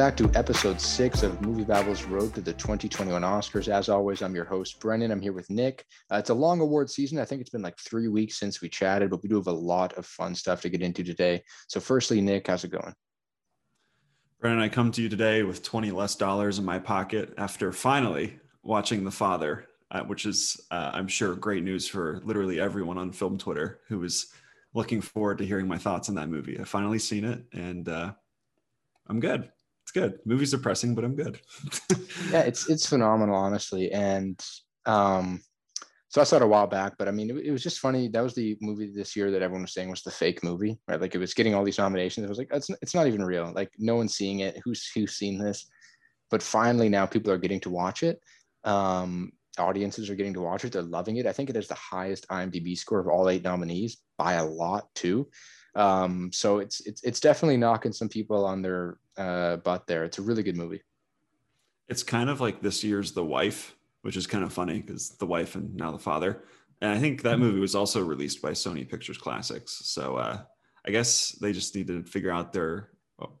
Back to episode six of MovieBabble's Road to the 2021 Oscars. As always, I'm your host, Brennan. I'm here with Nick. Uh, it's a long award season. I think it's been like three weeks since we chatted, but we do have a lot of fun stuff to get into today. So, firstly, Nick, how's it going? Brennan, I come to you today with 20 less dollars in my pocket after finally watching The Father, uh, which is, uh, I'm sure, great news for literally everyone on film Twitter who was looking forward to hearing my thoughts on that movie. I finally seen it and uh, I'm good it's good. Movie's depressing, but I'm good. yeah, it's it's phenomenal, honestly. And um, so I saw it a while back, but I mean, it, it, was just funny. That was the movie this year that everyone was saying was the fake movie, right? Like it was getting all these nominations. It was like it's it's not even real. Like no one's seeing it. Who's who's seen this? But finally, now people are getting to watch it. Um, audiences are getting to watch it. They're loving it. I think it has the highest IMDb score of all eight nominees by a lot too. Um, so it's it's it's definitely knocking some people on their uh, butt there. It's a really good movie. It's kind of like this year's The Wife, which is kind of funny because the wife and now the father. And I think that movie was also released by Sony Pictures Classics. So uh, I guess they just need to figure out their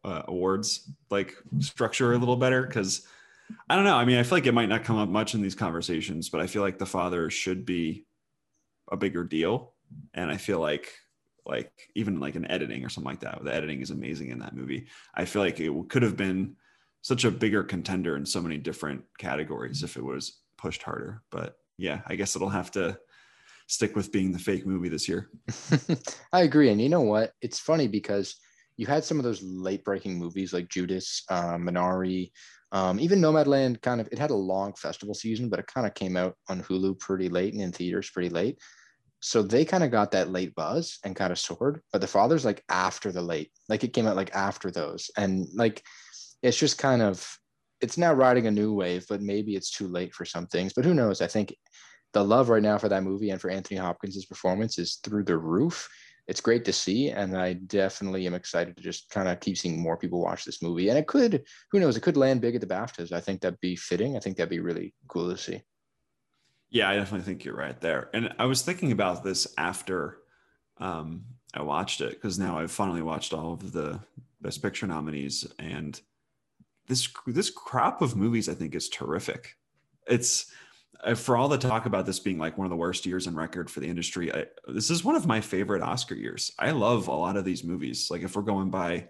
uh, awards like structure a little better because I don't know. I mean, I feel like it might not come up much in these conversations, but I feel like the father should be a bigger deal. And I feel like like even like an editing or something like that. The editing is amazing in that movie. I feel like it could have been such a bigger contender in so many different categories if it was pushed harder. But yeah, I guess it'll have to stick with being the fake movie this year. I agree. And you know what? It's funny because you had some of those late breaking movies like Judas, uh, Minari, um, even Nomadland kind of, it had a long festival season, but it kind of came out on Hulu pretty late and in theaters pretty late. So they kind of got that late buzz and kind of soared, but the father's like after the late, like it came out like after those. And like it's just kind of it's now riding a new wave, but maybe it's too late for some things. But who knows? I think the love right now for that movie and for Anthony Hopkins' performance is through the roof. It's great to see, and I definitely am excited to just kind of keep seeing more people watch this movie. And it could, who knows, it could land big at the BAFTAs. I think that'd be fitting. I think that'd be really cool to see. Yeah, I definitely think you're right there. And I was thinking about this after um, I watched it because now I've finally watched all of the Best Picture nominees, and this this crop of movies I think is terrific. It's for all the talk about this being like one of the worst years in record for the industry. I, this is one of my favorite Oscar years. I love a lot of these movies. Like if we're going by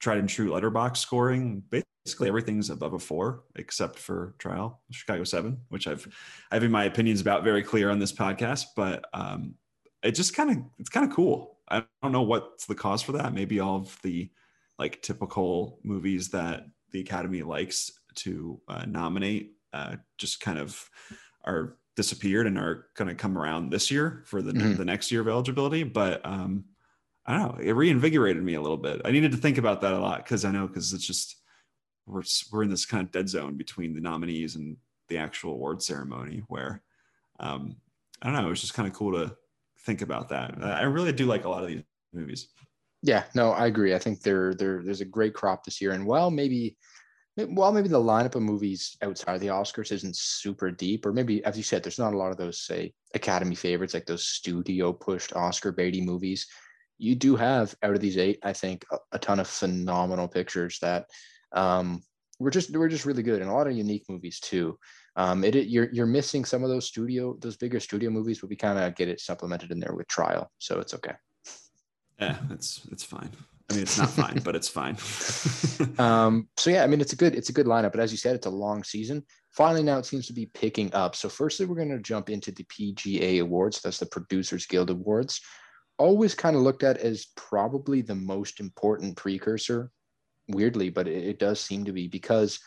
tried and true Letterboxd scoring, basically everything's above a four except for trial chicago 7 which i've i've in my opinions about very clear on this podcast but um it just kind of it's kind of cool i don't know what's the cause for that maybe all of the like typical movies that the academy likes to uh, nominate uh, just kind of are disappeared and are going to come around this year for the, mm-hmm. the next year of eligibility but um I don't know. It reinvigorated me a little bit. I needed to think about that a lot because I know because it's just we're we're in this kind of dead zone between the nominees and the actual award ceremony where um, I don't know. It was just kind of cool to think about that. I really do like a lot of these movies. Yeah, no, I agree. I think there there there's a great crop this year, and while maybe well maybe the lineup of movies outside of the Oscars isn't super deep, or maybe as you said, there's not a lot of those say Academy favorites like those studio pushed Oscar baity movies. You do have out of these eight, I think, a, a ton of phenomenal pictures that um, we're just we're just really good and a lot of unique movies too. Um, it, it you're you're missing some of those studio those bigger studio movies, but we kind of get it supplemented in there with trial, so it's okay. Yeah, it's it's fine. I mean, it's not fine, but it's fine. um, so yeah, I mean, it's a good it's a good lineup, but as you said, it's a long season. Finally, now it seems to be picking up. So firstly, we're going to jump into the PGA Awards. That's the Producers Guild Awards. Always kind of looked at as probably the most important precursor weirdly, but it, it does seem to be because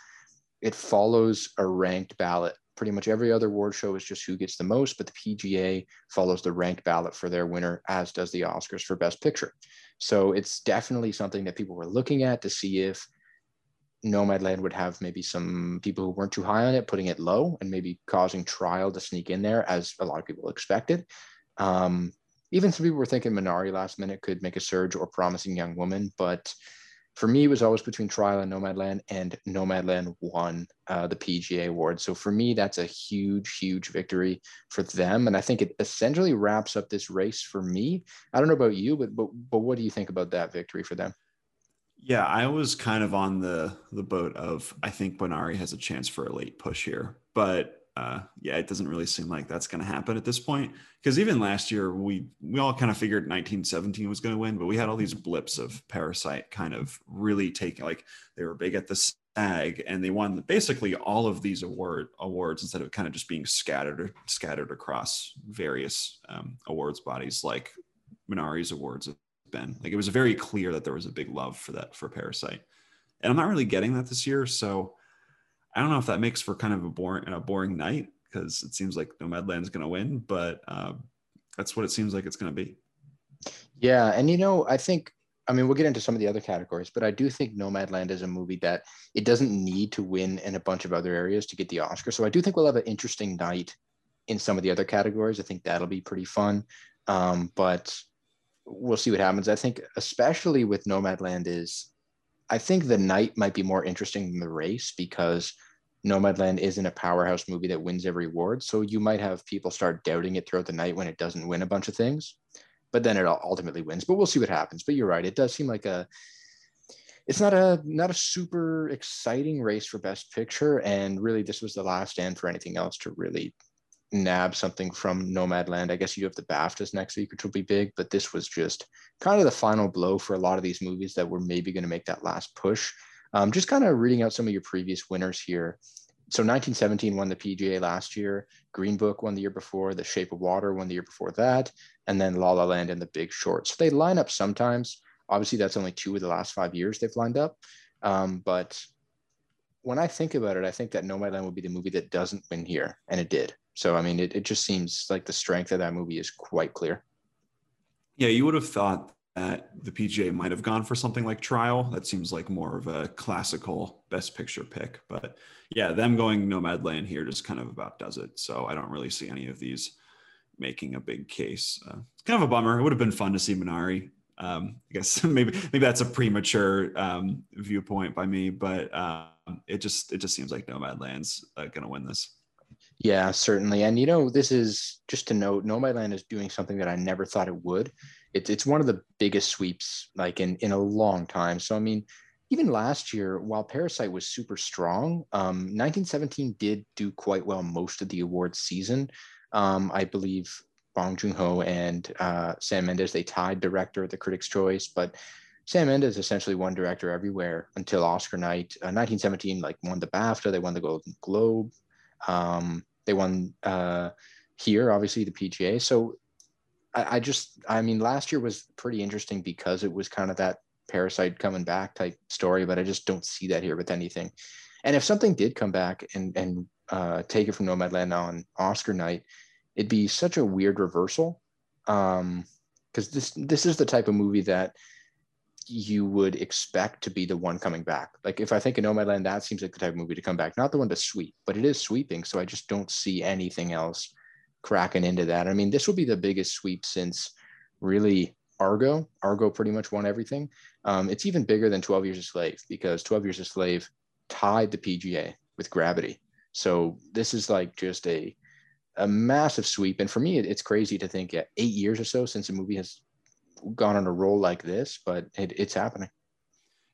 it follows a ranked ballot. Pretty much every other award show is just who gets the most, but the PGA follows the ranked ballot for their winner, as does the Oscars for Best Picture. So it's definitely something that people were looking at to see if Nomadland would have maybe some people who weren't too high on it putting it low and maybe causing trial to sneak in there, as a lot of people expected. Um, even some people were thinking Minari last minute could make a surge or Promising Young Woman, but for me, it was always between Trial and Nomadland, and Nomadland won uh, the PGA award. So for me, that's a huge, huge victory for them, and I think it essentially wraps up this race for me. I don't know about you, but but but what do you think about that victory for them? Yeah, I was kind of on the the boat of I think Minari has a chance for a late push here, but uh, yeah, it doesn't really seem like that's going to happen at this point. Because even last year, we we all kind of figured 1917 was going to win, but we had all these blips of Parasite kind of really taking like they were big at the SAG and they won basically all of these award awards instead of kind of just being scattered scattered across various um, awards bodies like Minari's awards have been. Like it was very clear that there was a big love for that for Parasite, and I'm not really getting that this year, so I don't know if that makes for kind of a boring a boring night because it seems like Nomadland is going to win, but um, that's what it seems like it's going to be. Yeah, and you know, I think I mean we'll get into some of the other categories, but I do think Nomadland is a movie that it doesn't need to win in a bunch of other areas to get the Oscar. So I do think we'll have an interesting night in some of the other categories. I think that'll be pretty fun. Um, but we'll see what happens. I think especially with Nomadland is I think the night might be more interesting than the race because Nomadland isn't a powerhouse movie that wins every award. So you might have people start doubting it throughout the night when it doesn't win a bunch of things, but then it ultimately wins. But we'll see what happens. But you're right; it does seem like a it's not a not a super exciting race for best picture and really this was the last stand for anything else to really nab something from Nomadland. I guess you have the BAFTAs next week, which will be big, but this was just kind of the final blow for a lot of these movies that were maybe going to make that last push. Um, just kind of reading out some of your previous winners here. So 1917 won the PGA last year. Green Book won the year before. The Shape of Water won the year before that, and then La La Land and The Big Short. So they line up sometimes. Obviously, that's only two of the last five years they've lined up. Um, but when I think about it, I think that Nomadland would be the movie that doesn't win here, and it did. So I mean, it, it just seems like the strength of that movie is quite clear. Yeah, you would have thought that the PGA might have gone for something like Trial. That seems like more of a classical Best Picture pick. But yeah, them going Nomadland here just kind of about does it. So I don't really see any of these making a big case. Uh, it's kind of a bummer. It would have been fun to see Minari. Um, I guess maybe maybe that's a premature um, viewpoint by me, but um, it just it just seems like Nomadland's uh, going to win this. Yeah, certainly. And you know, this is just to note, Nomadland is doing something that I never thought it would. It's it's one of the biggest sweeps like in in a long time. So I mean, even last year, while Parasite was super strong, um, 1917 did do quite well most of the awards season. Um, I believe Bong Joon Ho and uh, Sam Mendes they tied director the Critics' Choice, but Sam Mendes essentially won director everywhere until Oscar night. Uh, 1917 like won the BAFTA, they won the Golden Globe. Um, they won uh, here, obviously the PGA. So I, I just, I mean, last year was pretty interesting because it was kind of that parasite coming back type story, but I just don't see that here with anything. And if something did come back and and uh, take it from Nomadland on Oscar night, it'd be such a weird reversal. Um, because this this is the type of movie that you would expect to be the one coming back. Like if I think of Nomadland, that seems like the type of movie to come back, not the one to sweep, but it is sweeping. So I just don't see anything else cracking into that. I mean, this will be the biggest sweep since really Argo. Argo pretty much won everything. Um, it's even bigger than 12 Years a Slave because 12 Years a Slave tied the PGA with Gravity. So this is like just a a massive sweep. And for me, it, it's crazy to think yeah, eight years or so since a movie has gone on a roll like this, but it, it's happening.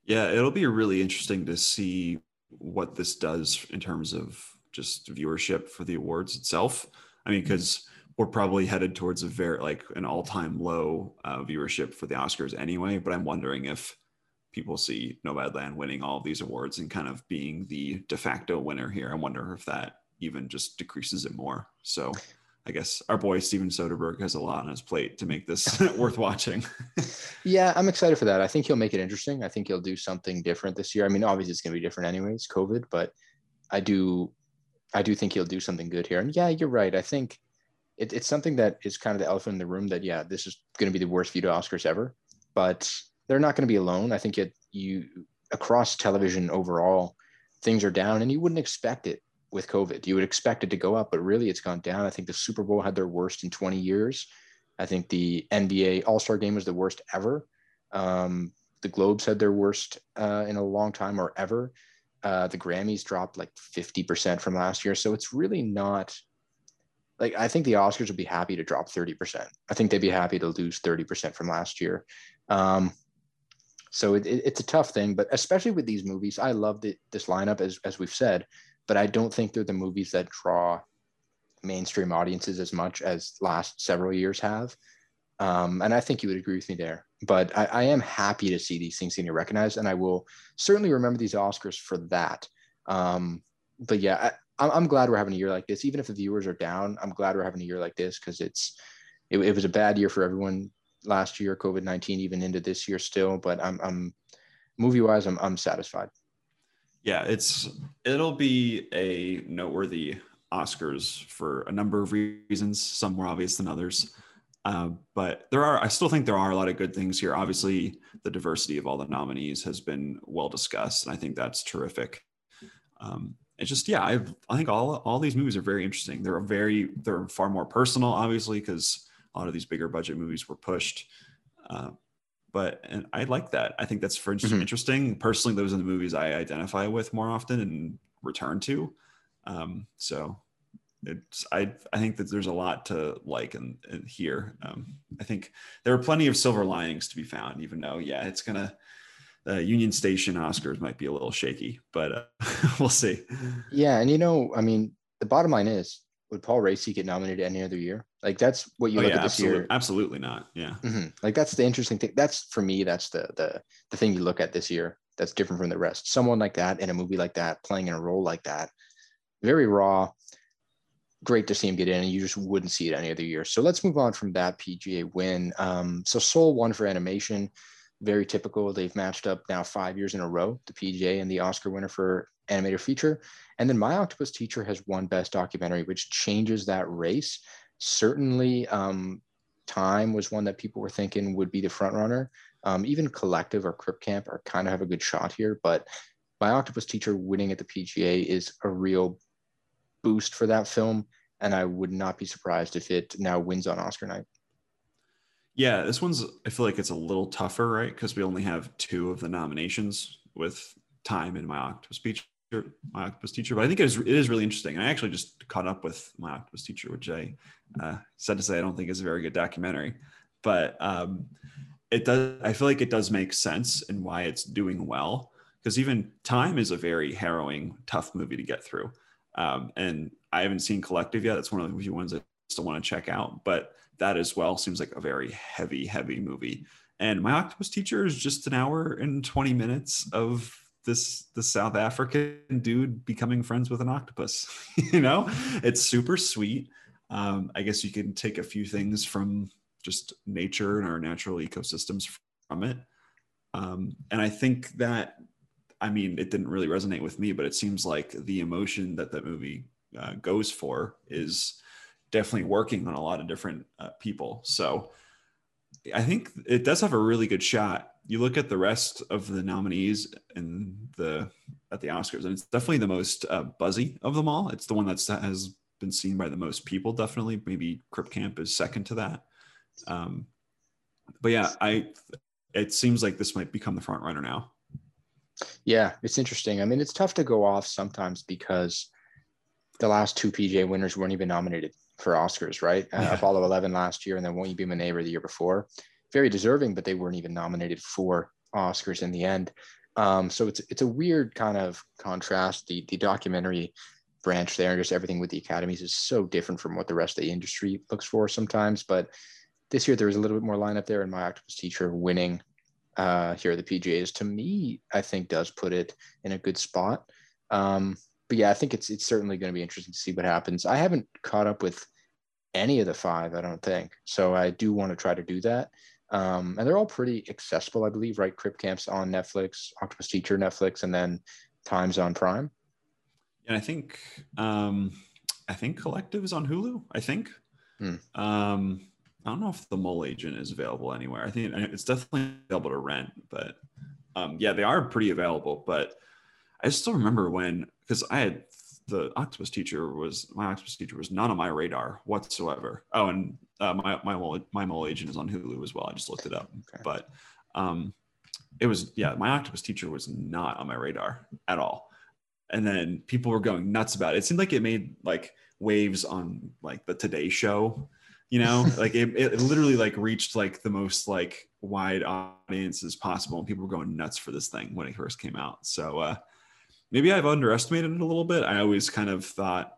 Yeah, it'll be really interesting to see what this does in terms of just viewership for the awards itself. I mean, because we're probably headed towards a very like an all-time low uh, viewership for the Oscars anyway. But I'm wondering if people see Nomadland winning all of these awards and kind of being the de facto winner here. I wonder if that even just decreases it more. So I guess our boy Steven Soderbergh has a lot on his plate to make this worth watching. yeah, I'm excited for that. I think he'll make it interesting. I think he'll do something different this year. I mean, obviously it's going to be different anyways, COVID, but I do, I do think he'll do something good here. And yeah, you're right. I think it, it's something that is kind of the elephant in the room. That yeah, this is going to be the worst view to Oscars ever, but they're not going to be alone. I think it you across television overall, things are down, and you wouldn't expect it with COVID. You would expect it to go up, but really it's gone down. I think the Super Bowl had their worst in 20 years. I think the NBA All Star game was the worst ever. Um, the Globes had their worst uh, in a long time or ever. Uh, the Grammys dropped like 50% from last year. So it's really not like I think the Oscars would be happy to drop 30%. I think they'd be happy to lose 30% from last year. Um, So it, it, it's a tough thing, but especially with these movies, I love the, this lineup as as we've said, but I don't think they're the movies that draw mainstream audiences as much as last several years have. Um, and I think you would agree with me there. But I, I, am happy to see these things getting recognized, and I will certainly remember these Oscars for that. Um, but yeah, I, I'm glad we're having a year like this. Even if the viewers are down, I'm glad we're having a year like this because it's it, it was a bad year for everyone last year, COVID nineteen, even into this year still. But I'm, I'm movie wise, I'm, I'm satisfied. Yeah, it's it'll be a noteworthy Oscars for a number of reasons, some more obvious than others. Uh, but there are, I still think there are a lot of good things here. Obviously, the diversity of all the nominees has been well discussed, and I think that's terrific. Um, it's just, yeah, I, I think all all these movies are very interesting. They're very, they're far more personal, obviously, because a lot of these bigger budget movies were pushed. Uh, but and I like that. I think that's for mm-hmm. interesting. Personally, those are the movies I identify with more often and return to. Um, so it's I I think that there's a lot to like and here. Um, I think there are plenty of silver linings to be found, even though yeah, it's gonna uh, Union Station Oscars might be a little shaky, but uh, we'll see. Yeah, and you know, I mean, the bottom line is, would Paul Raci get nominated any other year? Like that's what you oh, look yeah, at this absolutely, year. Absolutely not. Yeah. Mm-hmm. Like that's the interesting thing. That's for me. That's the the the thing you look at this year. That's different from the rest. Someone like that in a movie like that, playing in a role like that, very raw. Great to see him get in, and you just wouldn't see it any other year. So let's move on from that PGA win. Um, so Soul won for animation, very typical. They've matched up now five years in a row, the PGA and the Oscar winner for animated feature. And then My Octopus Teacher has won Best Documentary, which changes that race. Certainly, um, Time was one that people were thinking would be the front runner. Um, even Collective or Crip Camp are kind of have a good shot here, but My Octopus Teacher winning at the PGA is a real boost for that film. And I would not be surprised if it now wins on Oscar night. Yeah, this one's, I feel like it's a little tougher, right? Because we only have two of the nominations with time in my octopus teacher, my octopus teacher. But I think it is, it is really interesting. I actually just caught up with my octopus teacher, which I uh, said to say I don't think is a very good documentary. But um, it does, I feel like it does make sense and why it's doing well. Because even time is a very harrowing, tough movie to get through. Um, and I haven't seen Collective yet. That's one of the few ones I still want to check out. But that as well seems like a very heavy, heavy movie. And my octopus teacher is just an hour and 20 minutes of this the South African dude becoming friends with an octopus. you know, it's super sweet. Um, I guess you can take a few things from just nature and our natural ecosystems from it. Um, and I think that I mean, it didn't really resonate with me, but it seems like the emotion that that movie uh, goes for is definitely working on a lot of different uh, people. So I think it does have a really good shot. You look at the rest of the nominees and the at the Oscars, and it's definitely the most uh, buzzy of them all. It's the one that's that has been seen by the most people. Definitely, maybe Crip Camp is second to that. Um, but yeah, I it seems like this might become the front runner now. Yeah, it's interesting. I mean, it's tough to go off sometimes because the last two PGA winners weren't even nominated for Oscars, right? Uh, yeah. Uh, Apollo 11 last year and then Won't You Be My Neighbor the year before. Very deserving, but they weren't even nominated for Oscars in the end. Um, so it's it's a weird kind of contrast. The the documentary branch there, and just everything with the academies is so different from what the rest of the industry looks for sometimes. But this year there was a little bit more lineup there, and my octopus teacher winning uh, here at the PGAs, to me, I think does put it in a good spot. Um, but yeah, I think it's it's certainly going to be interesting to see what happens. I haven't caught up with any of the five, I don't think. So I do want to try to do that. Um, and they're all pretty accessible, I believe, right? Crip Camps on Netflix, Octopus Teacher Netflix, and then Times on Prime. And I think um, I think Collective is on Hulu. I think. Hmm. Um, I don't know if the Mole Agent is available anywhere. I think it's definitely available to rent, but um, yeah, they are pretty available. But I still remember when because I had the octopus teacher was my octopus teacher was not on my radar whatsoever. Oh, and uh, my my mole, my mole agent is on Hulu as well. I just looked it up, okay. but um, it was yeah, my octopus teacher was not on my radar at all. And then people were going nuts about it. It seemed like it made like waves on like the Today Show you know like it, it literally like reached like the most like wide audience as possible, and people were going nuts for this thing when it first came out. So uh, maybe I've underestimated it a little bit. I always kind of thought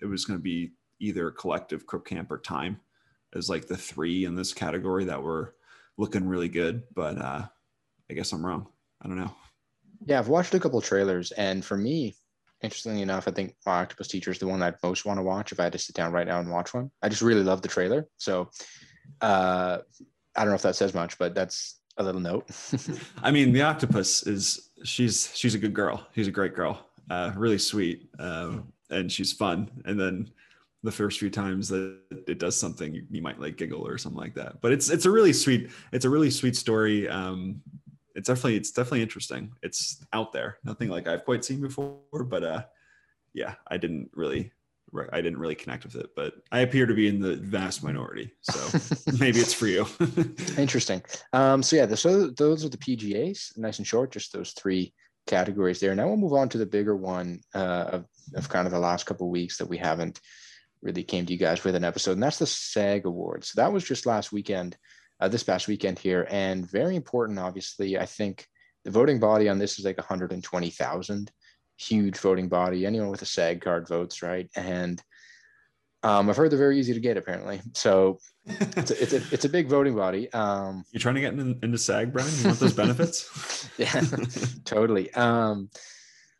it was going to be either collective Crip Camp or time as like the three in this category that were looking really good. But uh, I guess I'm wrong. I don't know. Yeah, I've watched a couple trailers, and for me, interestingly enough, I think my Octopus Teacher is the one I'd most want to watch if I had to sit down right now and watch one. I just really love the trailer. So uh, I don't know if that says much, but that's a little note. I mean, the octopus is she's she's a good girl. She's a great girl. Uh, really sweet, um, and she's fun. And then the first few times that it does something, you, you, might like giggle or something like that. But it's it's a really sweet it's a really sweet story. Um, it's definitely it's definitely interesting. It's out there, nothing like I've quite seen before. But uh, yeah, I didn't really I didn't really connect with it, but I appear to be in the vast minority. So maybe it's for you. Interesting. Um, so yeah, the, so those are the PGAs, nice and short, just those three categories there. Now we'll move on to the bigger one uh, of, of kind of the last couple of weeks that we haven't really came to you guys with an episode, and that's the SAG Awards. So that was just last weekend, uh, this past weekend here, and very important. Obviously, I think the voting body on this is like 120,000 huge voting body. Anyone with a SAG card votes, right? And um, I've heard they're very easy to get, apparently. So it's a, it's a, it's a big voting body. Um, You're trying to get in, into SAG, Brian? You want those benefits? yeah, totally. Um,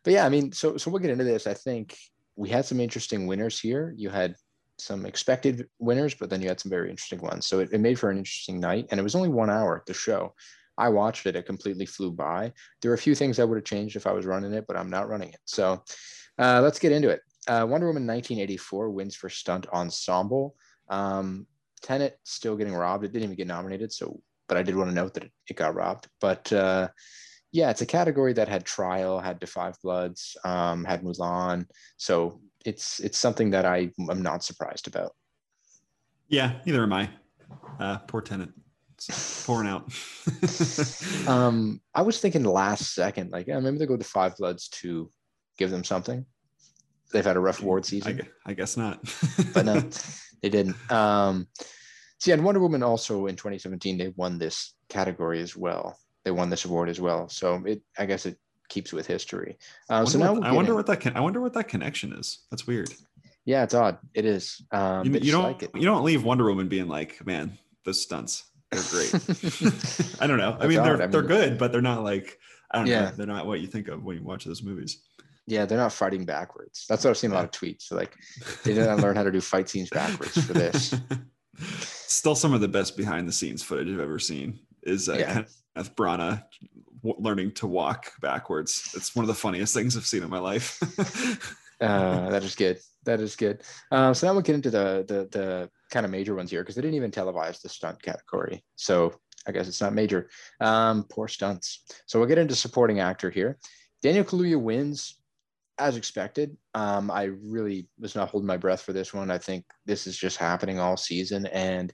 but yeah, I mean, so so we'll get into this. I think we had some interesting winners here. You had some expected winners, but then you had some very interesting ones. So it, it made for an interesting night, and it was only one hour the show. I watched it. It completely flew by. There are a few things I would have changed if I was running it, but I'm not running it. So uh, let's get into it. Uh, Wonder Woman 1984 wins for stunt ensemble. Um, Tenet still getting robbed. It didn't even get nominated. So, but I did want to note that it, it got robbed. But uh, yeah, it's a category that had Trial, had 5 Bloods, um, had Mulan. So it's it's something that I am not surprised about. Yeah, neither am I. Uh, poor Tenet pouring out. um, I was thinking last second, like, yeah, maybe they go to Five Bloods to give them something. They've had a rough award season. I, I guess not. but no, they didn't. Um, see, and Wonder Woman also in 2017, they won this category as well. They won this award as well. So it, I guess it keeps with history. Uh, so now what, I wonder what that can, I wonder what that connection is. That's weird. Yeah, it's odd. It is. Um, you, you don't like you don't leave Wonder Woman being like, man, the stunts they're great. I don't know. I mean, they're I mean, they're good, but they're not like I don't yeah. know. They're not what you think of when you watch those movies. Yeah, they're not fighting backwards. That's what I've seen a lot of tweets. So like they didn't learn how to do fight scenes backwards for this. Still, some of the best behind the scenes footage I've ever seen is uh, yeah. Kenneth Branagh learning to walk backwards. It's one of the funniest things I've seen in my life. uh, that is good. That is good. Uh, so now we'll get into the the the kind of major ones here because they didn't even televise the stunt category. So I guess it's not major. Um, poor stunts. So we'll get into supporting actor here. Daniel Kaluuya wins as expected. Um, I really was not holding my breath for this one. I think this is just happening all season. And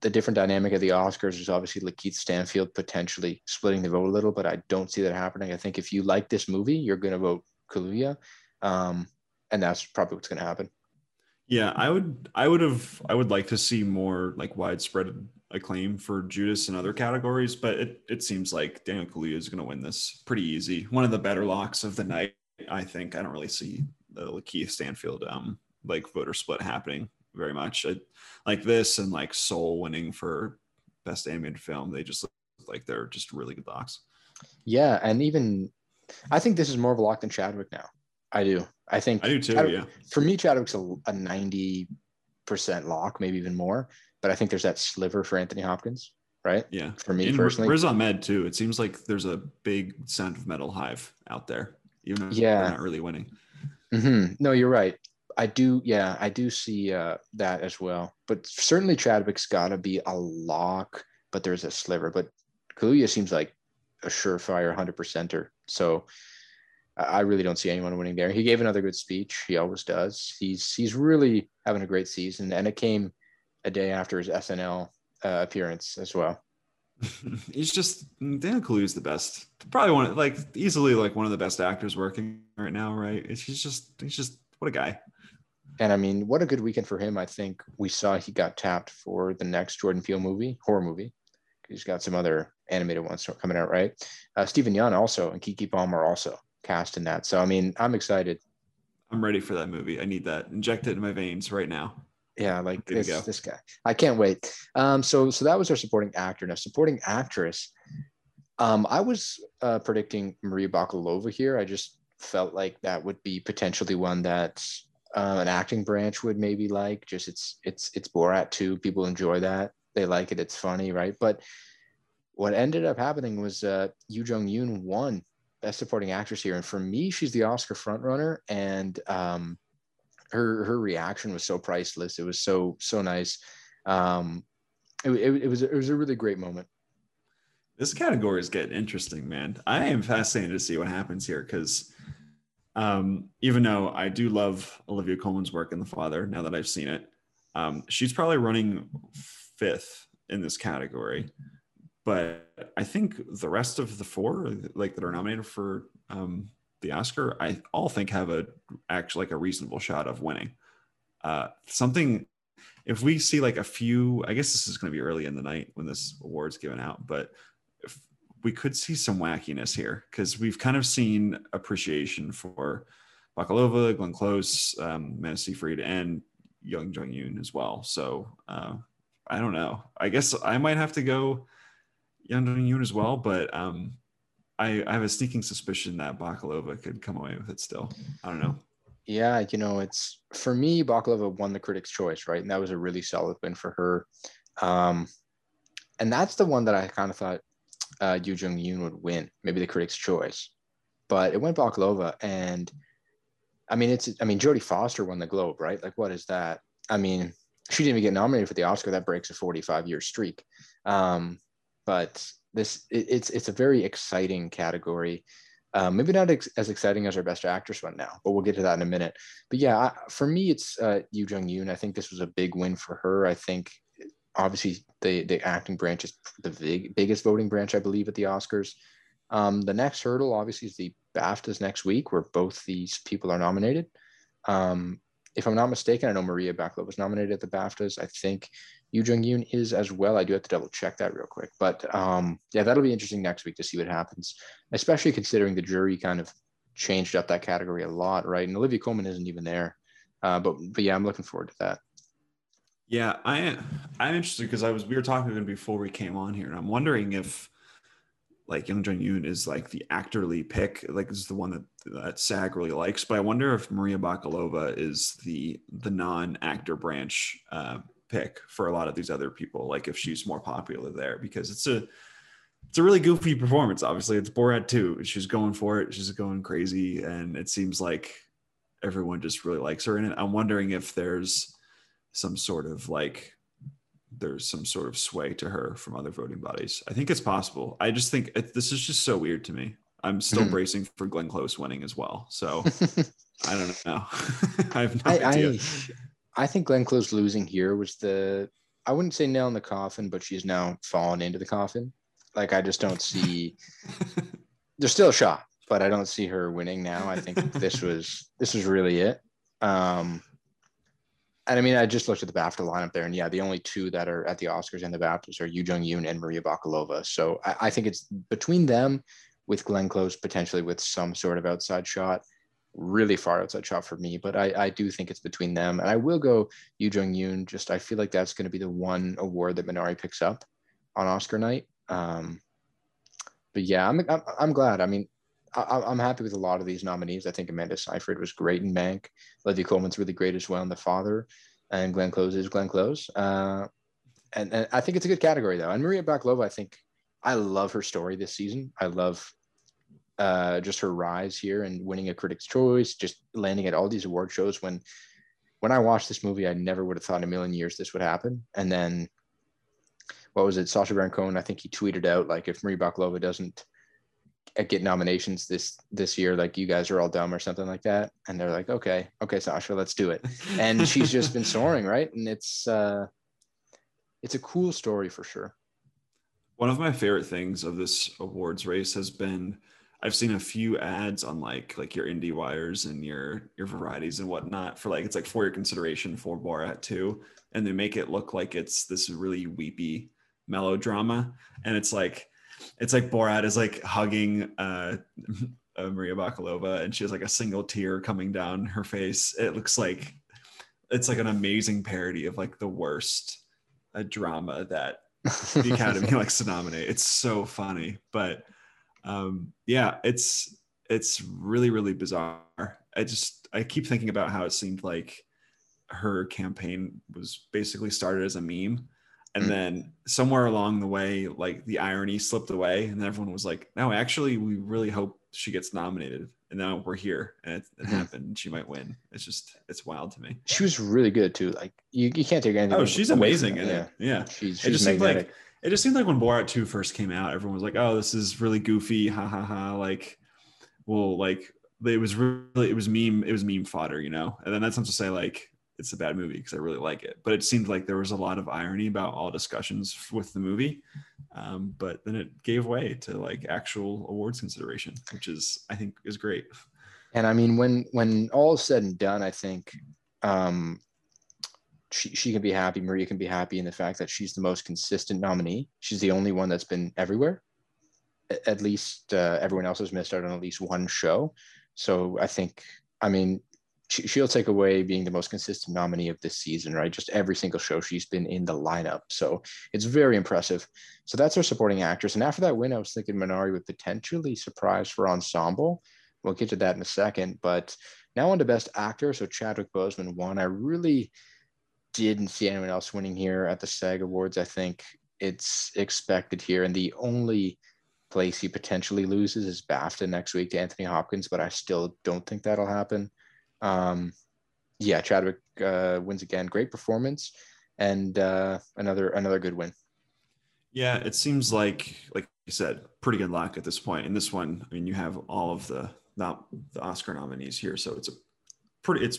the different dynamic of the Oscars is obviously Lakeith Stanfield potentially splitting the vote a little, but I don't see that happening. I think if you like this movie, you're going to vote Kaluuya. Um, and that's probably what's going to happen. Yeah, I would I would have I would like to see more like widespread acclaim for Judas and other categories, but it, it seems like Daniel Kaluuya is going to win this pretty easy. One of the better locks of the night, I think. I don't really see the Lakeith Stanfield um like voter split happening very much. I, like this and like Soul winning for best animated film, they just look like they're just really good locks. Yeah, and even I think this is more of a lock than Chadwick now. I do. I think I do too. Chadwick, yeah. For me, Chadwick's a, 90 percent lock, maybe even more. But I think there's that sliver for Anthony Hopkins, right? Yeah. For me and personally, Riz Ahmed too. It seems like there's a big Sound of Metal hive out there, even though yeah. they're not really winning. Mm-hmm. No, you're right. I do. Yeah, I do see uh, that as well. But certainly Chadwick's got to be a lock. But there's a sliver. But Kaluuya seems like a surefire 100 percenter. So I really don't see anyone winning there. He gave another good speech. He always does. He's he's really having a great season, and it came a day after his SNL uh, appearance as well. he's just Dan Kaluuya is the best. Probably one like easily like one of the best actors working right now. Right? He's just he's just what a guy. And I mean, what a good weekend for him. I think we saw he got tapped for the next Jordan Peele movie, horror movie, he's got some other animated ones coming out, right? Uh, Steven Yeun also and Keke Palmer also cast in that. So I mean, I'm excited. I'm ready for that movie. I need that. Inject it in my veins right now. Yeah, like this, this guy. I can't wait. Um, so so that was our supporting actor. Now, supporting actress. Um, I was uh, predicting Maria Bakalova here. I just felt like that would be potentially one that uh, an acting branch would maybe like. Just it's it's it's Borat too. People enjoy that. They like it. It's funny, right? But what ended up happening was uh, Yu Jung Yoon won Best Supporting Actress here, and for me, she's the Oscar frontrunner. And um, her her reaction was so priceless. It was so so nice. Um, it, it, it was it was a really great moment. This category is getting interesting, man. I am fascinated to see what happens here because um, even though I do love Olivia Colman's work in The Father, now that I've seen it, um, she's probably running fifth in this category. But I think the rest of the four, like that are nominated for um, the Oscar, I all think have a actually like a reasonable shot of winning. Uh, something if we see like a few, I guess this is going to be early in the night when this award's given out, but we could see some wackiness here because we've kind of seen appreciation for Bakalova, Glenn Close, um, Amanda Seyfried, and Young Jung Yoon as well. So uh, I don't know. I guess I might have to go Jung Yoon as well, but um, I, I have a sneaking suspicion that Bakalova could come away with it still. I don't know. Yeah, you know, it's for me, Bakalova won the Critics' Choice, right? And that was a really solid win for her. Um, and that's the one that I kind of thought uh, Yu Jung Yoon would win, maybe the Critics' Choice, but it went Bakalova, and I mean, it's I mean, Jodie Foster won the Globe, right? Like, what is that? I mean, she didn't even get nominated for the Oscar. That breaks a 45 year streak. Um, but this it, it's it's a very exciting category. Um, maybe not ex- as exciting as our best actress one now, but we'll get to that in a minute. But yeah, I, for me, it's uh, Yu Jung Yoon. I think this was a big win for her. I think obviously the the acting branch is the big, biggest voting branch, I believe, at the Oscars. Um, the next hurdle, obviously, is the BAFTAs next week, where both these people are nominated. Um, if I'm not mistaken, I know Maria Bakalova was nominated at the BAFTAs. I think Yu Jung Yoon is as well. I do have to double check that real quick. But um, yeah, that'll be interesting next week to see what happens, especially considering the jury kind of changed up that category a lot, right? And Olivia Colman isn't even there. Uh, but but yeah, I'm looking forward to that. Yeah, I I'm interested because I was we were talking him before we came on here, and I'm wondering if like Young Jung Yoon is like the actorly pick, like is the one that that SAG really likes. But I wonder if Maria Bakalova is the the non-actor branch uh, pick for a lot of these other people. Like if she's more popular there, because it's a it's a really goofy performance. Obviously, it's Borat too. She's going for it. She's going crazy, and it seems like everyone just really likes her in it. I'm wondering if there's some sort of like there's some sort of sway to her from other voting bodies. I think it's possible. I just think it, this is just so weird to me. I'm still mm. bracing for Glenn Close winning as well. So I don't know. I have no I, idea. I, I think Glenn Close losing here was the I wouldn't say nail in the coffin, but she's now fallen into the coffin. Like I just don't see. there's still a shot, but I don't see her winning now. I think this was this was really it. Um, and I mean, I just looked at the BAFTA lineup there, and yeah, the only two that are at the Oscars and the BAFTAs are Yu Jung Yoon and Maria Bakalova. So I, I, think it's between them, with Glenn Close potentially with some sort of outside shot, really far outside shot for me. But I, I do think it's between them, and I will go Yu Jung Yoon. Just I feel like that's going to be the one award that Minari picks up on Oscar night. Um, but yeah, I'm, I'm I'm glad. I mean, I, am happy with a lot of these nominees. I think Amanda Seyfried was great in Mank. Olivia Colman's really great as well in The Father, and Glenn Close is Glenn Close. Uh, and, and I think it's a good category though. And Maria Bakalova, I think I love her story this season. I love uh, just her rise here and winning a Critics' Choice, just landing at all these award shows. When when I watched this movie, I never would have thought in a million years this would happen. And then what was it? Sacha Baron Cohen, I think he tweeted out like if Marie Bakalova doesn't get nominations this this year like you guys are all dumb or something like that and they're like okay okay sasha let's do it and she's just been soaring right and it's uh it's a cool story for sure one of my favorite things of this awards race has been i've seen a few ads on like like your IndieWires and your your varieties and whatnot for like it's like for your consideration for borat 2 and they make it look like it's this really weepy melodrama, and it's like it's like Borat is like hugging uh, uh, Maria Bakalova, and she has like a single tear coming down her face. It looks like it's like an amazing parody of like the worst uh, drama that the Academy likes to nominate. It's so funny, but um, yeah, it's it's really really bizarre. I just I keep thinking about how it seemed like her campaign was basically started as a meme and mm. then somewhere along the way like the irony slipped away and then everyone was like no actually we really hope she gets nominated and now we're here and it, it mm-hmm. happened she might win it's just it's wild to me she was really good too like you, you can't take anything oh she's amazing in yeah. it yeah she's, she's it just seemed like it just seemed like when borat 2 first came out everyone was like oh this is really goofy ha ha ha like well like it was really it was meme it was meme fodder you know and then that's not to say like it's a bad movie because I really like it. But it seemed like there was a lot of irony about all discussions with the movie. Um, but then it gave way to like actual awards consideration, which is I think is great. And I mean, when when all is said and done, I think um, she she can be happy. Maria can be happy in the fact that she's the most consistent nominee. She's the only one that's been everywhere. At least uh, everyone else has missed out on at least one show. So I think, I mean, she, will take away being the most consistent nominee of this season, right? Just every single show she's been in the lineup. So it's very impressive. So that's our supporting actress. And after that win, I was thinking Minari would potentially surprise for ensemble. We'll get to that in a second. But now on to best actor. So Chadwick Boseman won. I really didn't see anyone else winning here at the SAG Awards. I think it's expected here. And the only place he potentially loses is BAFTA next week to Anthony Hopkins, but I still don't think that'll happen. Um, yeah, Chadwick uh, wins again. Great performance and uh, another another good win. Yeah, it seems like like you said, pretty good luck at this point. In this one, I mean, you have all of the the Oscar nominees here, so it's a pretty it's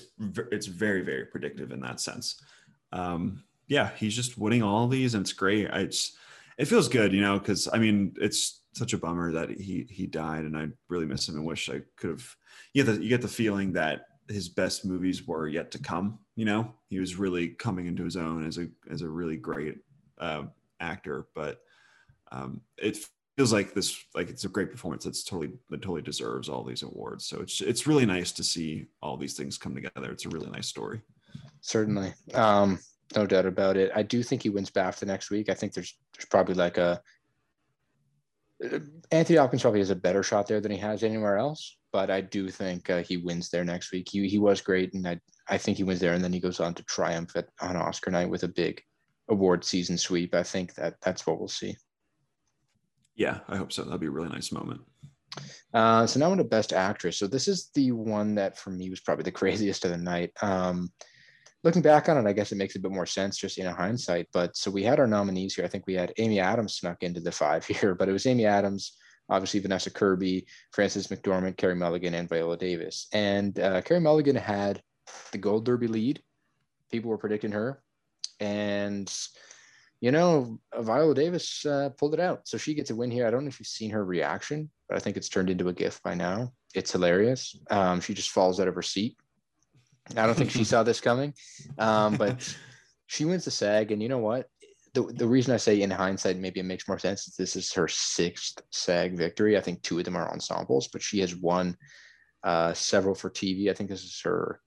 it's very very predictive in that sense. Um, yeah, he's just winning all these, and it's great. I just it feels good, you know, because I mean, it's such a bummer that he he died, and I really miss him and wish I could have. You get the you get the feeling that his best movies were yet to come. You know, he was really coming into his own as a as a really great uh, actor. But um, it feels like this like it's a great performance. that's totally that totally deserves all these awards. So it's it's really nice to see all these things come together. It's a really nice story. Certainly, um, no doubt about it. I do think he wins BAFTA next week. I think there's there's probably like a Anthony Hopkins probably has a better shot there than he has anywhere else but I do think uh, he wins there next week. He he was great, and I I think he wins there, and then he goes on to triumph at, on Oscar night with a big award season sweep. I think that that's what we'll see. Yeah, I hope so. That'll be a really nice moment. Uh, so now on to Best Actress. So this is the one that for me was probably the craziest of the night. Um, looking back on it, I guess it makes a bit more sense just in a hindsight. But so we had our nominees here. I think we had Amy Adams snuck into the five here, but it was Amy Adams, obviously Vanessa Kirby, Frances McDormand, Carey Mulligan, and Viola Davis. And uh, Carey Mulligan had the Gold Derby lead. People were predicting her. And, you know, Viola Davis uh, pulled it out. So she gets a win here. I don't know if you've seen her reaction, but I think it's turned into a GIF by now. It's hilarious. Um, she just falls out of her seat. I don't think she saw this coming, um, but she wins the SAG. And you know what? the, the reason I say in hindsight, maybe it makes more sense is this is her sixth SAG victory. I think two of them are ensembles, but she has won uh, several for TV. I think this is her.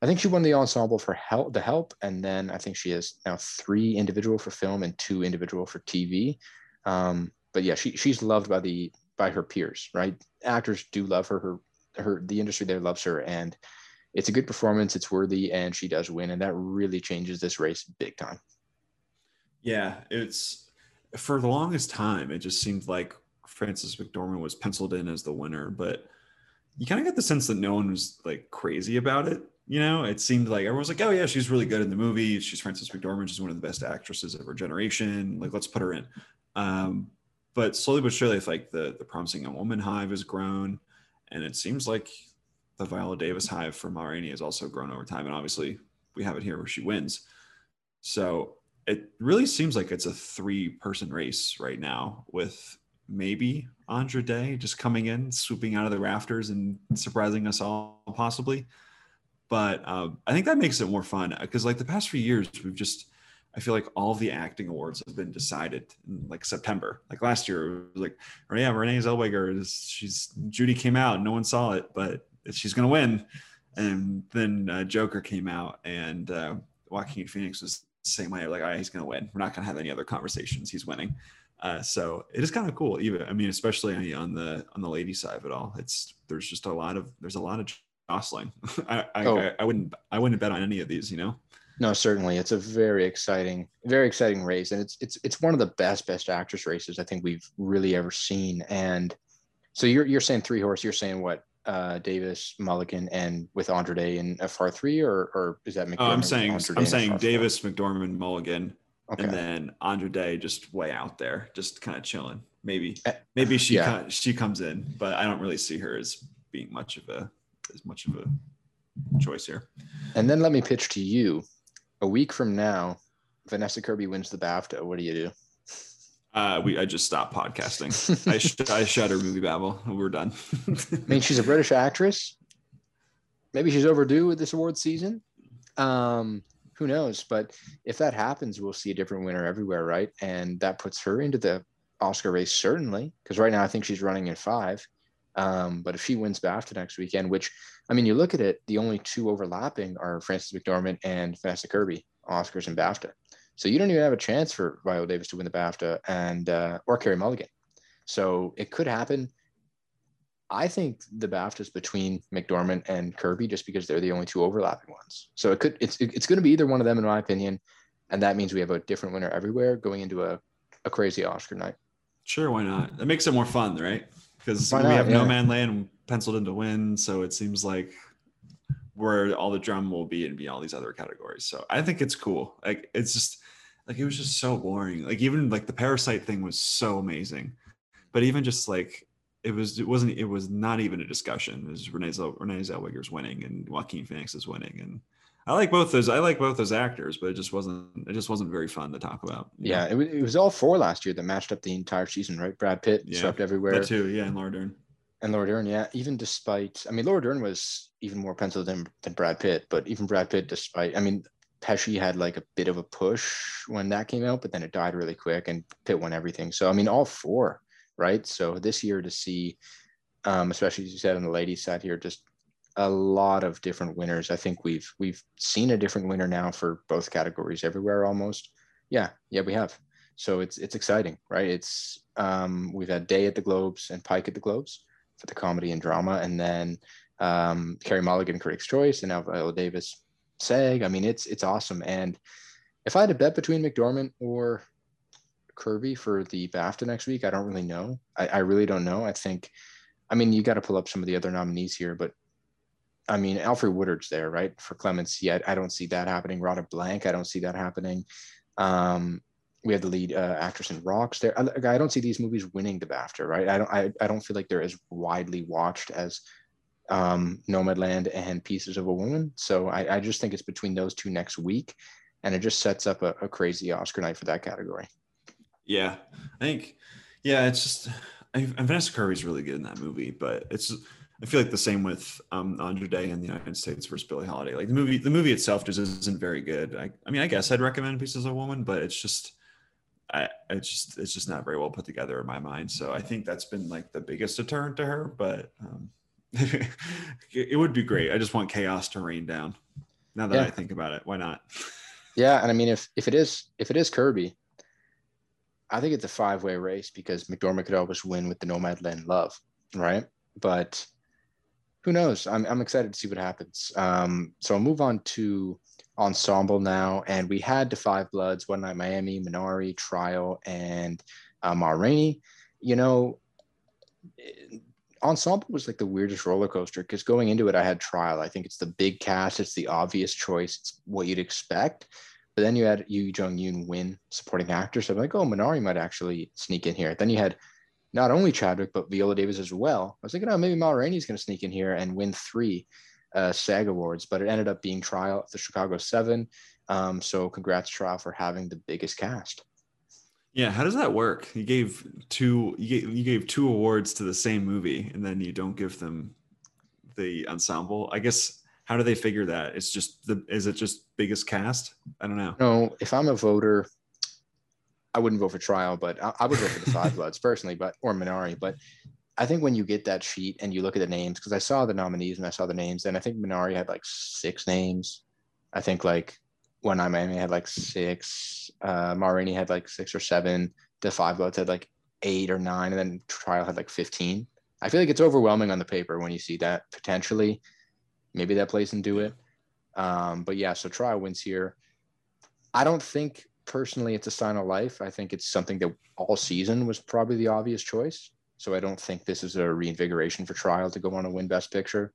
I think she won the ensemble for help, the help, and then I think she has now three individual for film and two individual for TV. Um, but yeah, she she's loved by the by her peers, right? Actors do love her. Her her the industry there loves her, and it's a good performance. It's worthy, and she does win, and that really changes this race big time. Yeah, it's for the longest time, it just seemed like Frances McDormand was penciled in as the winner, but you kind of get the sense that no one was like crazy about it. You know, it seemed like everyone was like, "Oh yeah, she's really good in the movie. She's Frances McDormand. She's one of the best actresses of her generation. Like, let's put her in." Um, but slowly but surely, it's like the the promising young woman hive has grown, and it seems like the Viola Davis hive for Ma Rainey has also grown over time. And obviously, we have it here where she wins. So it really seems like it's a three person race right now with maybe Andra Day just coming in, swooping out of the rafters and surprising us all possibly. But um, I think that makes it more fun because like the past few years, we've just, I feel like all the acting awards have been decided in like September. Like last year, it was like, oh, yeah, Renee Zellweger she's Judy came out, no one saw it, but she's gonna win. And then uh, Joker came out, and uh, Joaquin Phoenix was the same way. Like, all right, he's gonna win. We're not gonna have any other conversations. He's winning. Uh, so it is kind of cool. Even I mean, especially on the on the lady side of it all, it's there's just a lot of there's a lot of jostling. I I, oh. I I wouldn't I wouldn't bet on any of these. You know. No, certainly, it's a very exciting, very exciting race, and it's it's it's one of the best best actress races I think we've really ever seen. And so you're you're saying three horse, you're saying what? Uh, Davis, Mulligan, and with Andra Day in FR three, or or is that? McDormand, oh, I'm saying I'm saying Davis, McDormand, Mulligan, okay. and then Andra Day just way out there, just kind of chilling. Maybe eh, maybe she yeah. kind of, she comes in, but I don't really see her as being much of a as much of a choice here. And then let me pitch to you a week from now, Vanessa Kirby wins the BAFTA. What do you do? Uh, we I just stopped podcasting. I sh- I shut her MovieBabble. We're done. I mean, she's a British actress. Maybe she's overdue with this award season. Um, who knows? But if that happens, we'll see a different winner everywhere, right? And that puts her into the Oscar race certainly, because right now I think she's running in five. Um, but if she wins BAFTA next weekend, which I mean, you look at it, the only two overlapping are Frances McDormand and Vanessa Kirby, Oscars and BAFTA. So you don't even have a chance for Viola Davis to win the BAFTA and uh, or Carey Mulligan. So it could happen. I think the BAFTA is between McDormand and Kirby just because they're the only two overlapping ones. So it could it's it's going to be either one of them in my opinion, and that means we have a different winner everywhere going into a, a crazy Oscar night. Sure, why not? It makes it more fun, right? Because we have yeah. Nomadland penciled in to win. So it seems like where all the drum will be and be all these other categories. So I think it's cool. Like it's just like it was just so boring. Like even like the parasite thing was so amazing. But even just like it was it wasn't it was not even a discussion. It was Renee, Zell, Renee Zellweger's winning and Joaquin Phoenix is winning. And I like both those. I like both those actors, but it just wasn't. It just wasn't very fun to talk about. Yeah, it was, it was all four last year that matched up the entire season, right? Brad Pitt yeah, swept everywhere. That too, yeah, and Laura Dern. And Laura Dern, yeah, even despite, I mean, Laura Dern was even more penciled than, than Brad Pitt, but even Brad Pitt, despite, I mean, Pesci had like a bit of a push when that came out, but then it died really quick and Pitt won everything. So, I mean, all four, right? So this year to see, um, especially as you said on the ladies side here, just a lot of different winners. I think we've we've seen a different winner now for both categories everywhere almost. Yeah, yeah, we have. So it's it's exciting, right? It's um, we've had Day at the Globes and Pike at the Globes for the comedy and drama, and then um, Carey Mulligan Critics' Choice, and now Viola Davis SAG. I mean, it's it's awesome. And if I had to bet between McDormand or Kirby for the BAFTA next week, I don't really know. I, I really don't know. I think, I mean, you got to pull up some of the other nominees here, but I mean, Alfre Woodard's there, right? For Clemency, yet I don't see that happening. Radha Blank, I don't see that happening. Um, we have the lead uh, actress in Rocks there. I, I, don't see these movies winning the BAFTA, right? I don't. I, I don't feel like they're as widely watched as um, Nomadland and Pieces of a Woman. So I, I just think it's between those two next week, and it just sets up a, a crazy Oscar night for that category. Yeah, I think. Yeah, it's just. I, Vanessa Kirby's really good in that movie, but it's I feel like the same with um, Andra Day in the United States versus Billie Holiday. Like the movie, the movie itself just isn't very good. I, I mean, I guess I'd recommend Pieces of a Woman, but it's just, I, it's just, it's just not very well put together in my mind. So I think that's been like the biggest deterrent to her. But um, it would be great. I just want chaos to rain down. Now that yeah. I think about it, why not? yeah, and I mean, if if it is if it is Kirby, I think it's a five way race because McDormand could always win with the Nomadland love, right? But who knows? I'm, I'm excited to see what happens. Um, so I'll move on to ensemble now. And we had the Five Bloods, One Night Miami, Minari, Trial, and uh, Ma Rainey. You know, ensemble was like the weirdest roller coaster because going into it, I had Trial. I think it's the big cast, it's the obvious choice, it's what you'd expect. But then you had Yuh-jung Youn win supporting actor. So I'm like, oh, Minari might actually sneak in here. Then you had not only Chadwick but Viola Davis as well. I was thinking, oh, maybe Ma Rainey's going to sneak in here and win three uh, SAG awards, but it ended up being Trial at the Chicago Seven. Um, so congrats, Trial, for having the biggest cast. Yeah, how does that work? You gave two you gave, you gave two awards to the same movie, and then you don't give them the ensemble. I guess how do they figure that? It's just the is it just biggest cast? I don't know. No, if I'm a voter, I wouldn't vote for trial, but I, I would vote for the five bloods personally, but or Minari. But I think when you get that sheet and you look at the names, because I saw the nominees and I saw the names, and I think Minari had like six names. I think like One Night Miami had like six, uh, Ma Rainey had like six or seven. The five bloods had like eight or nine, and then trial had like fifteen. I feel like it's overwhelming on the paper when you see that potentially. Maybe that plays into it. Um, but yeah, so trial wins here. I don't think personally it's a sign of life. I think it's something that all season was probably the obvious choice. So I don't think this is a reinvigoration for trial to go on a win best picture.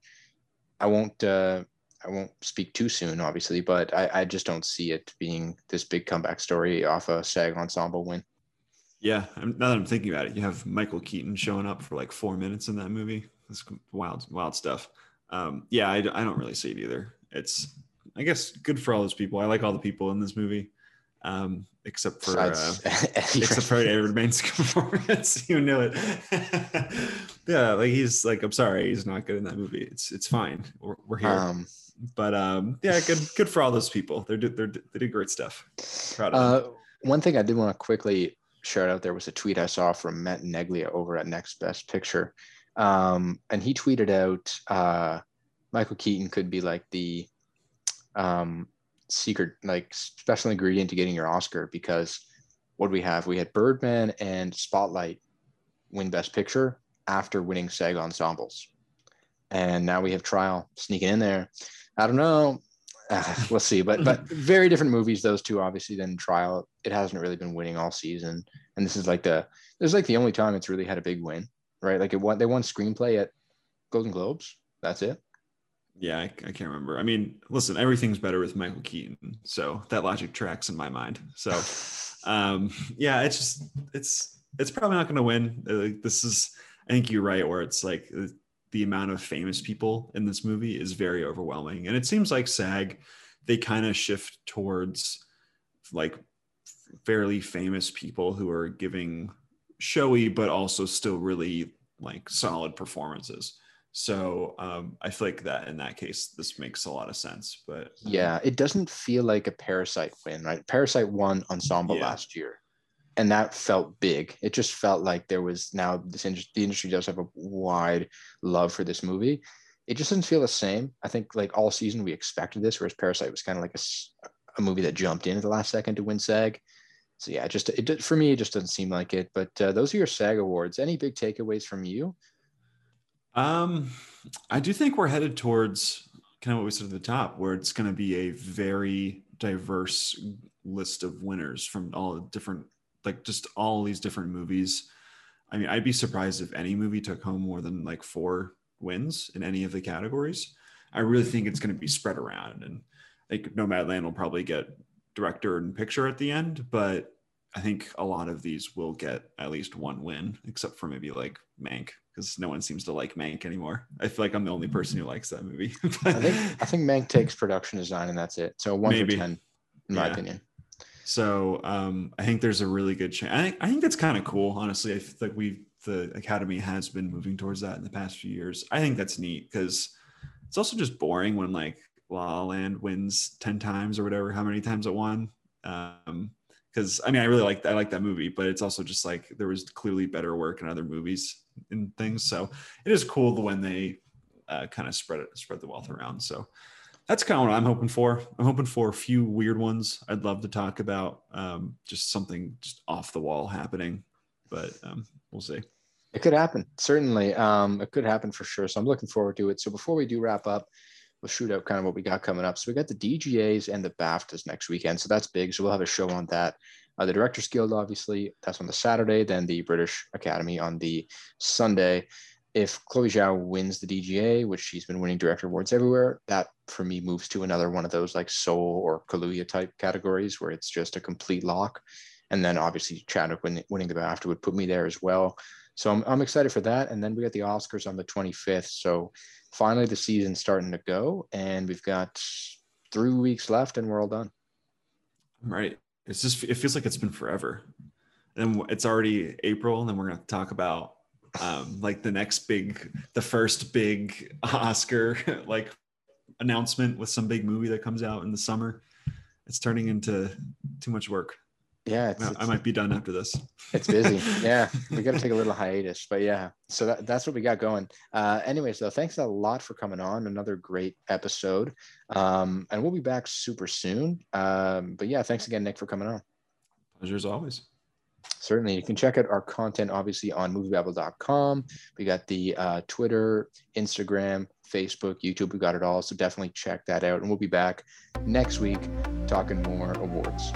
I won't uh, I won't speak too soon, obviously, but I, I just don't see it being this big comeback story off a SAG ensemble win. Yeah, now that I'm thinking about it, you have Michael Keaton showing up for like four minutes in that movie. That's wild, wild stuff. Um, yeah, I, I don't really see it either. It's, I guess, good for all those people. I like all the people in this movie, um, except for uh, except for Eddie Redmayne's performance. you knew it. yeah, like he's like, I'm sorry, he's not good in that movie. It's it's fine. We're, we're here. Um, but um, yeah, good good for all those people. They're they're they did great stuff. Proud of uh, One thing I did want to quickly shout out there was a tweet I saw from Matt Neglia over at Next Best Picture, um, and he tweeted out uh, Michael Keaton could be like the um, secret, like special ingredient to getting your Oscar because what we have, we had Birdman and Spotlight win Best Picture after winning SAG ensembles, and now we have Trial sneaking in there. I don't know. Uh, we'll see, but but very different movies. Those two, obviously, than Trial. It hasn't really been winning all season, and this is like the this is like the only time it's really had a big win, right? Like it won. They won screenplay at Golden Globes. That's it. Yeah, I, I, can't remember. I mean, listen, everything's better with Michael Keaton, so that logic tracks in my mind. So, um, yeah, it's just it's it's probably not going to win. Uh, this is, I think you're right, where it's like uh, the amount of famous people in this movie is very overwhelming. And it seems like SAG, they kind of shift towards like fairly famous people who are giving showy, but also still really like solid performances. So um, I feel like that in that case, this makes a lot of sense. But yeah, it doesn't feel like a Parasite win, right? Parasite won Ensemble yeah. last year and that felt big. It just felt like there was now this industry, the industry does have a wide love for this movie. It just doesn't feel the same. I think like all season we expected this, whereas Parasite was kind of like a, a movie that jumped in at the last second to win SAG. So yeah, just it for me, it just doesn't seem like it. But uh, those are your SAG awards. Any big takeaways from you? Um, I do think we're headed towards kind of what we said at the top, where it's going to be a very diverse list of winners from all different like just all these different movies. I mean, I'd be surprised if any movie took home more than like four wins in any of the categories. I really think it's going to be spread around, and like Nomadland will probably get director and picture at the end, but I think a lot of these will get at least one win, except for maybe like Mank, because no one seems to like Mank anymore. I feel like I'm the only person who likes that movie. I think I think Mank takes production design, and that's it. So one maybe. for ten, in my opinion. So um, I think there's a really good chance. I think, I think that's kind of cool, honestly. I feel like we the academy has been moving towards that in the past few years. I think that's neat because it's also just boring when like La La Land wins ten times or whatever, how many times it won. Um, because I mean, I really like I like that movie, but it's also just like there was clearly better work in other movies and things. So it is cool when they uh, kind of spread it, spread the wealth around. So that's kind of what I'm hoping for. I'm hoping for a few weird ones. I'd love to talk about um, just something just off the wall happening, but um, we'll see. It could happen, certainly. Um, it could happen for sure. So I'm looking forward to it. So before we do wrap up, we'll shoot out kind of what we got coming up. So we got the DGAs and the BAFTAs next weekend. So that's big. So we'll have a show on that. Uh, the Directors Guild, obviously, that's on the Saturday. Then the British Academy on the Sunday if Chloe Zhao wins the DGA, which she's been winning director awards everywhere, that for me moves to another one of those like Soul or Kaluuya type categories where it's just a complete lock. And then obviously Chadwick win, winning the BAFTA would put me there as well. So I'm, I'm excited for that. And then we got the Oscars on the 25th. So finally the season's starting to go and we've got three weeks left and we're all done. Right. It's just, it feels like it's been forever. And it's already April and then we're going to talk about um, like the next big, the first big Oscar like announcement with some big movie that comes out in the summer. It's turning into too much work. Yeah, it's, I, it's, I might be done after this. it's busy. yeah, we got to take a little hiatus, but yeah. So that, that's what we got going. Uh, anyways, though, thanks a lot for coming on. Another great episode, um, and we'll be back super soon. Um, but yeah, thanks again, Nick, for coming on. Pleasure as always. Certainly. You can check out our content obviously on moviebabble.com. We got the uh, Twitter, Instagram, Facebook, YouTube. We got it all. So definitely check that out. And we'll be back next week talking more awards.